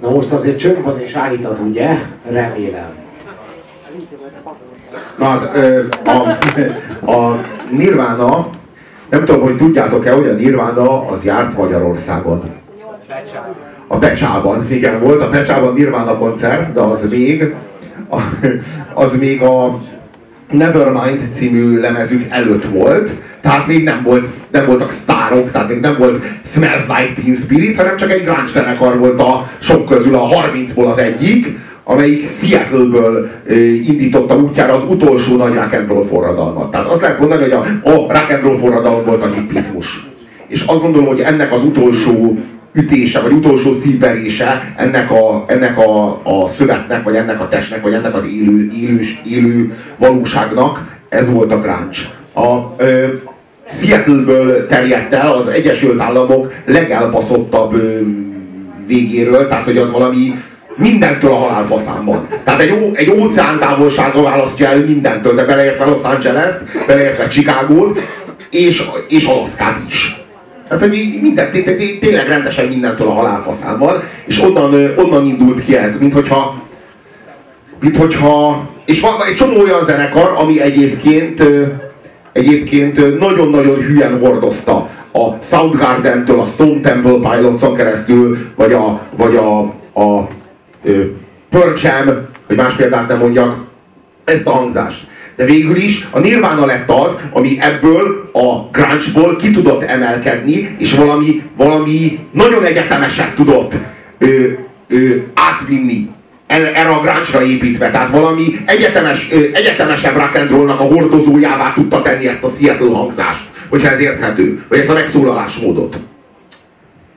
Na most azért csöndben és állítat, ugye? Remélem. Na hát, a, a Nirvana, nem tudom, hogy tudjátok-e, hogy a Nirvana az járt Magyarországon. A Pecsában, igen, volt a Pecsában Nirvana koncert, de az még, az még a Nevermind című lemezük előtt volt, tehát még nem, volt, nem voltak sztárok, tehát még nem volt Smells Like Teen Spirit, hanem csak egy grunge zenekar volt a sok közül, a 30-ból az egyik, amelyik Seattle-ből indította útjára az utolsó nagy rock forradalmat. Tehát azt lehet mondani, hogy a, a rock forradalom volt a hippizmus. És azt gondolom, hogy ennek az utolsó ütése, vagy utolsó szívverése ennek a, ennek a, a szövetnek, vagy ennek a testnek, vagy ennek az élő, élő, élő valóságnak ez volt a grunge. A, ö, Seattle-ből terjedt el az Egyesült Államok legelbaszottabb ö, végéről, tehát hogy az valami mindentől a halálfaszán Tehát egy, ó, egy óceán távolsága választja el mindentől, de beleértve Los Angeles-t, beleértve Chicago-t, és, és Alaszkát is. Tehát, hogy minden, tényleg rendesen mindentől a halálfaszával, és onnan, onnan indult ki ez, mint hogyha, mint hogyha és van egy csomó olyan zenekar, ami egyébként egyébként nagyon-nagyon hülyen hordozta a Soundgarden-től a Stone Temple Pilots-on keresztül, vagy a, vagy a, a Pearl Jam, hogy más példát nem mondjak, ezt a hangzást. De végül is a Nirvana lett az, ami ebből a grunge-ból ki tudott emelkedni, és valami, valami nagyon egyetemeset tudott ö, ö, átvinni erre a grunge építve. Tehát valami egyetemes, ö, egyetemesebb rock and rollnak a hordozójává tudta tenni ezt a Seattle hangzást, hogyha ez érthető, vagy ezt a megszólalásmódot.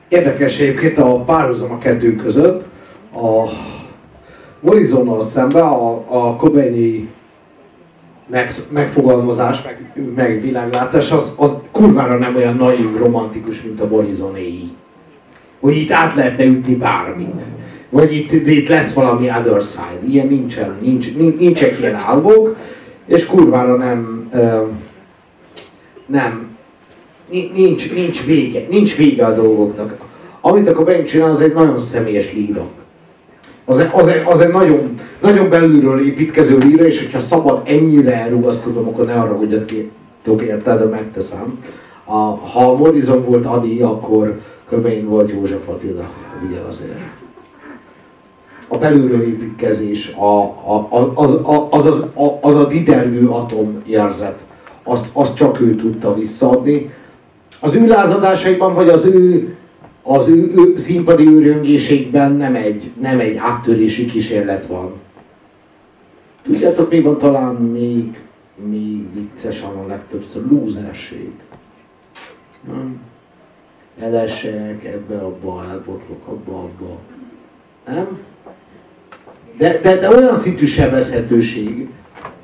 Érdekes egyébként a párhuzam a kettő között. A Morrisonnal szemben a, a Cobaini meg, megfogalmazás, meg, meg világlátás, az, az kurvára nem olyan naív, romantikus, mint a Borizonéi. Hogy itt át lehetne ütni bármit. Vagy itt, itt lesz valami other side. Ilyen nincsen, nincs, nincsenek ilyen álmok, és kurvára nem, nem, nincs, nincs vége, nincs vége a dolgoknak. Amit akkor megcsinál, az egy nagyon személyes líra az, az, az egy nagyon, nagyon belülről építkező líra, és hogyha szabad ennyire elrugaszkodom, akkor ne arra, hogy ki érted, de megteszem. A, ha Morrison volt Adi, akkor Köbein volt József Attila, ugye azért. A belülről építkezés, a, a, a, az, a, az, az, a, az a didergő atom érzet, azt, azt csak ő tudta visszaadni. Az ő lázadásaiban, vagy az ő az ő, ő színpadi őrjöngéségben nem egy, nem egy áttörési kísérlet van. Tudjátok, mi van talán még, még viccesen a legtöbbször? Lúzerség. Nem? Elesek, ebbe, abba, elbotlok, abba, abba. Nem? De, de, de olyan szintű sebezhetőség,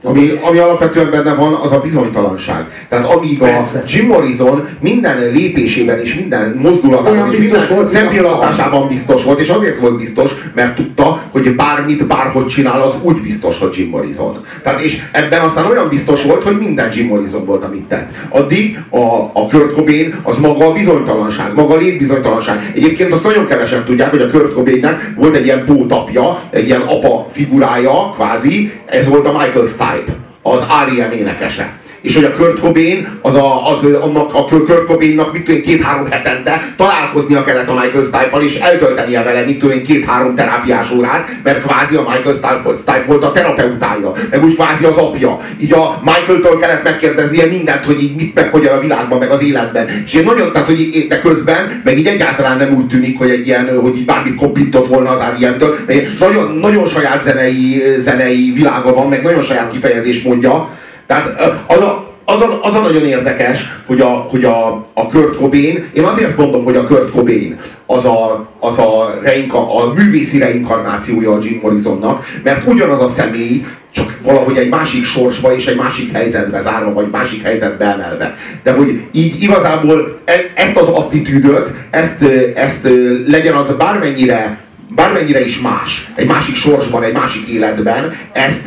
ami, ami alapvetően benne van, az a bizonytalanság. Tehát amíg a Jim Morrison minden lépésében és minden mozdulatában és minden szempillantásában biztos volt, és azért volt biztos, mert tudta, hogy bármit, bárhogy csinál, az úgy biztos, hogy Jim Morrison. Tehát és ebben aztán olyan biztos volt, hogy minden Jim Morrison volt, amit tett. Addig a, a Kurt Cobain az maga a bizonytalanság, maga a létbizonytalanság. Egyébként azt nagyon kevesen tudják, hogy a Kurt Cobainnek volt egy ilyen pótapja, egy ilyen apa figurája, kvázi, ez volt a Michael Stipe Stipe, az R.E.M. énekese. És hogy a Kurt Cobain, az a, az, annak, a Kurt Cobainnak mit tudom két-három hetente találkoznia kellett a Michael Stipe-val, és eltöltenie vele mit tudom két-három terápiás órát, mert kvázi a Michael Stipe, volt a terapeutája, meg úgy kvázi az apja. Így a Michael-től kellett megkérdeznie mindent, hogy így mit meg hogy a világban, meg az életben. És én nagyon, tehát hogy így, de közben, meg így egyáltalán nem úgy tűnik, hogy egy ilyen, hogy így bármit kopintott volna az R.E.M.-től, de nagyon, nagyon saját zenei, zenei világa van, meg nagyon saját kifejezés mondja, tehát az a, az a, az a nagyon érdekes, hogy a, hogy a, a Kurt Cobain, én azért mondom, hogy a Kurt Cobain az a, az a, reinka, a művészi reinkarnációja a Jim Morrisonnak, mert ugyanaz a személy, csak valahogy egy másik sorsba és egy másik helyzetbe zárva, vagy másik helyzetbe emelve. De hogy így igazából e, ezt az attitűdöt, ezt, ezt legyen az bármennyire, bármennyire is más, egy másik sorsban, egy másik életben, ezt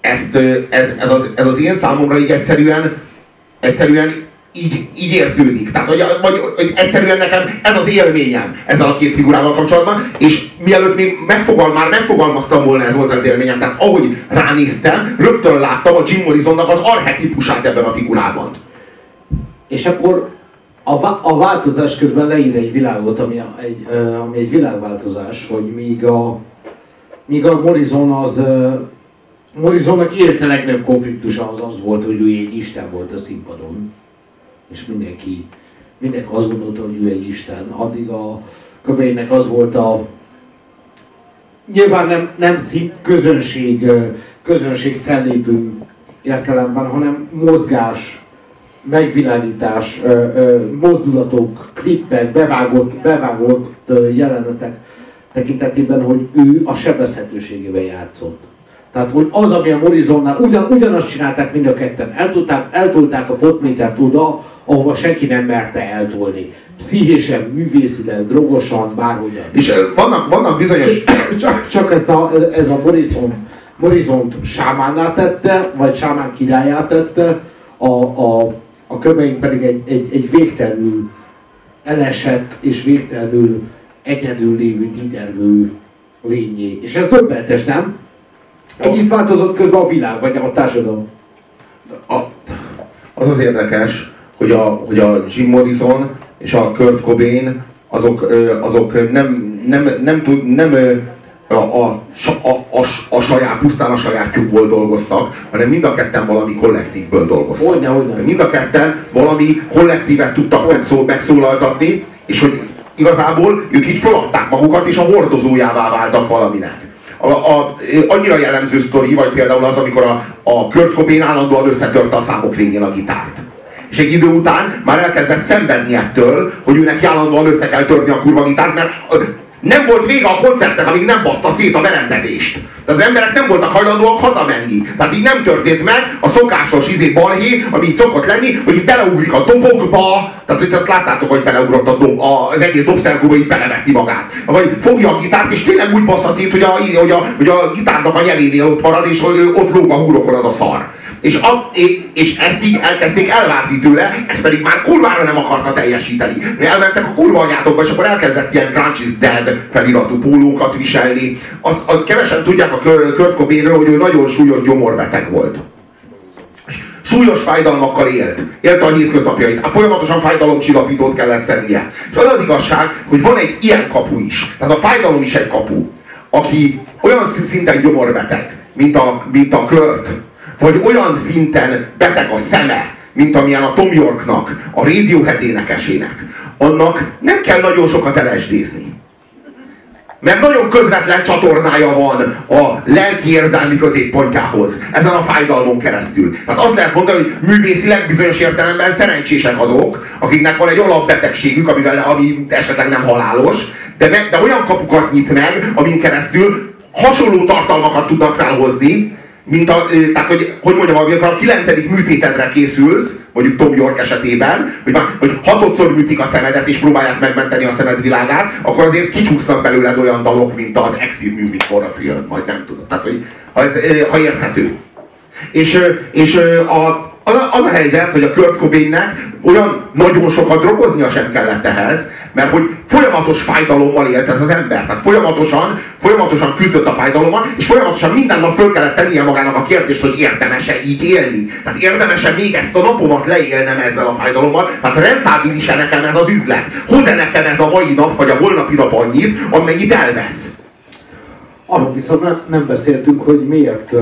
ezt, ez, ez, az, ez az én számomra így egyszerűen, egyszerűen így, így érződik. Tehát, hogy, vagy, hogy egyszerűen nekem ez az élményem ezzel a két figurával kapcsolatban, és mielőtt még megfogal, már megfogalmaztam volna, ez volt az élményem, tehát ahogy ránéztem, rögtön láttam a Jim Morrisonnak az arhetipusát ebben a figurában. És akkor a, a változás közben leír egy világot, ami egy, ami egy világváltozás, hogy míg a, míg a Morrison az Morrisonnak érte legnagyobb konfliktusa az az volt, hogy ő egy Isten volt a színpadon. És mindenki, mindenki azt gondolta, hogy ő egy Isten. Addig a Cobainnek az volt a nyilván nem, nem szín, közönség, közönség fellépő értelemben, hanem mozgás, megvilágítás, mozdulatok, klippek, bevágott, bevágott jelenetek tekintetében, hogy ő a sebezhetőségével játszott. Tehát, hogy az, ami a Morrisonnál, ugyan, ugyanazt csinálták mind a ketten, eltolták, eltolták a potmétert oda, ahova senki nem merte eltolni. Pszichésen, művészileg, drogosan, bárhogyan. És vannak, vannak bizonyos... Csak, csak ezt a, ez a Morrison, Morrison sámánná tette, vagy sámán királyá tette, a, a, a köveink pedig egy, egy, egy végtelenül elesett és végtelenül egyedül lévő dídervő lényé. És ez többetes, nem? Ennyit változott közben a világ, vagy a társadalom? A, az az érdekes, hogy a, hogy a Jim Morrison és a Kurt Cobain azok, azok nem, nem, nem, tud, nem a, a, a, a, a saját, pusztán a sajátjukból dolgoztak, hanem mind a ketten valami kollektívből dolgoztak. Hogyne, hogyne. Mind a ketten valami kollektívet tudtak megszól, megszólaltatni, és hogy igazából ők így feladták magukat, és a hordozójává váltak valaminek a, a, annyira jellemző sztori, vagy például az, amikor a, a Kurt Cobain állandóan összetörte a számok végén a gitárt. És egy idő után már elkezdett szenvedni ettől, hogy őnek állandóan össze kell törni a kurva gitárt, mert nem volt vége a koncertnek, amíg nem baszta szét a berendezést. De az emberek nem voltak hajlandóak hazamenni. Tehát így nem történt meg a szokásos izé balhé, ami így szokott lenni, hogy beleugrik a dobokba, tehát itt azt láttátok, hogy beleugrott a dob, az egész dobszergóba így beleveti magát. Vagy fogja a gitárt, és tényleg úgy bassza szét, hogy a, hogy a, hogy a gitárnak a nyelénél ott marad, és ott lóg a húrokon az a szar. És, a, és ezt így elkezdték elvárni tőle, ezt pedig már kurvára nem akarta teljesíteni. Elmentek a kurva anyátokba, és akkor elkezdett ilyen Grunge is Dead feliratú pólókat viselni. Azt, azt kevesen tudják a Kurt Cobainről, hogy ő nagyon súlyos gyomorbeteg volt. Súlyos fájdalmakkal élt. Élte a hétköznapjait. A folyamatosan fájdalomcsillapítót kellett szednie. És az az igazság, hogy van egy ilyen kapu is. Tehát a fájdalom is egy kapu. Aki olyan szinten gyomorbeteg, mint a, mint a Kurt, vagy olyan szinten beteg a szeme, mint amilyen a Tom Yorknak, a Radiohead énekesének, annak nem kell nagyon sokat elesdézni. Mert nagyon közvetlen csatornája van a lelki érzelmi középpontjához, ezen a fájdalmon keresztül. Tehát azt lehet mondani, hogy művészileg bizonyos értelemben szerencsések azok, akiknek van egy alapbetegségük, amivel, ami esetleg nem halálos, de, meg, de olyan kapukat nyit meg, amin keresztül hasonló tartalmakat tudnak felhozni, mint a, tehát hogy, hogy mondjam, amikor a kilencedik műtétedre készülsz, mondjuk Tom York esetében, hogy, már, hogy hatodszor műtik a szemedet és próbálják megmenteni a szemed világát, akkor azért kicsúsznak belőled olyan dalok, mint az Exit Music for a Film, majd nem tudom. Tehát, hogy ha, ez, ha érthető. És, és a, az a helyzet, hogy a Kurt Cobainnek olyan nagyon sokat drogoznia sem kellett ehhez, mert hogy folyamatos fájdalommal élt ez az ember. Tehát folyamatosan, folyamatosan küzdött a fájdalommal, és folyamatosan minden nap föl kellett tennie magának a kérdést, hogy érdemese így élni. Tehát érdemese még ezt a napomat leélnem ezzel a fájdalommal. Tehát rentábilis-e nekem ez az üzlet? Hoz-e nekem ez a mai nap, vagy a holnapi nap annyit, amennyit elvesz? Arról viszont nem beszéltünk, hogy miért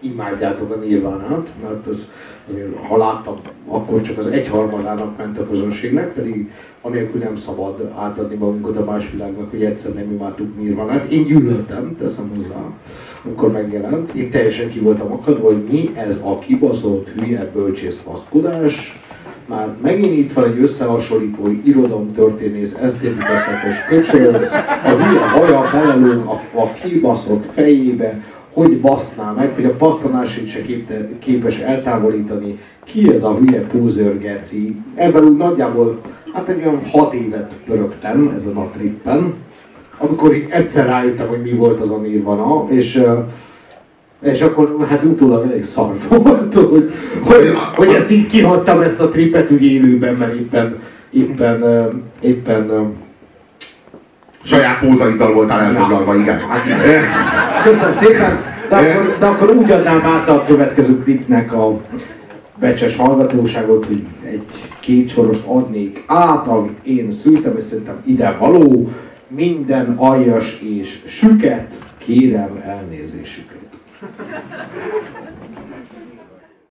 imádjátok a nirvánát, mert az, azért, ha láttam, akkor csak az egyharmadának ment a közönségnek, pedig anélkül nem szabad átadni magunkat a más világnak, hogy egyszer nem imádtuk nirvánát. Én gyűlöltem, teszem hozzá, amikor megjelent. Én teljesen ki voltam akadva, hogy mi ez a kibaszott hülye bölcsész faszkodás, már megint itt van egy összehasonlító irodalomtörténész, esztétikaszakos köcsög, a hülye haja belelőn a, a kibaszott fejébe, hogy baszná meg, hogy a pattanásait se képes eltávolítani. Ki ez a hülye Pózőr Geci? Ebben úgy nagyjából, hát egy olyan hat évet pörögtem ezen a trippen, amikor egyszer rájöttem, hogy mi volt az a Nirvana, és És akkor hát utólag elég szar volt, hogy, hogy, hogy ezt így kihagytam ezt a tripet úgy élőben, mert éppen, éppen, éppen Saját pózaiddal voltál elfoglalva, igen. Köszönöm szépen, de akkor, de akkor úgy adnám át a következő klipnek a becses hallgatóságot, hogy egy-két sorost adnék át, amit én szültem, és szerintem ide való, minden aljas és süket, kérem elnézésüket.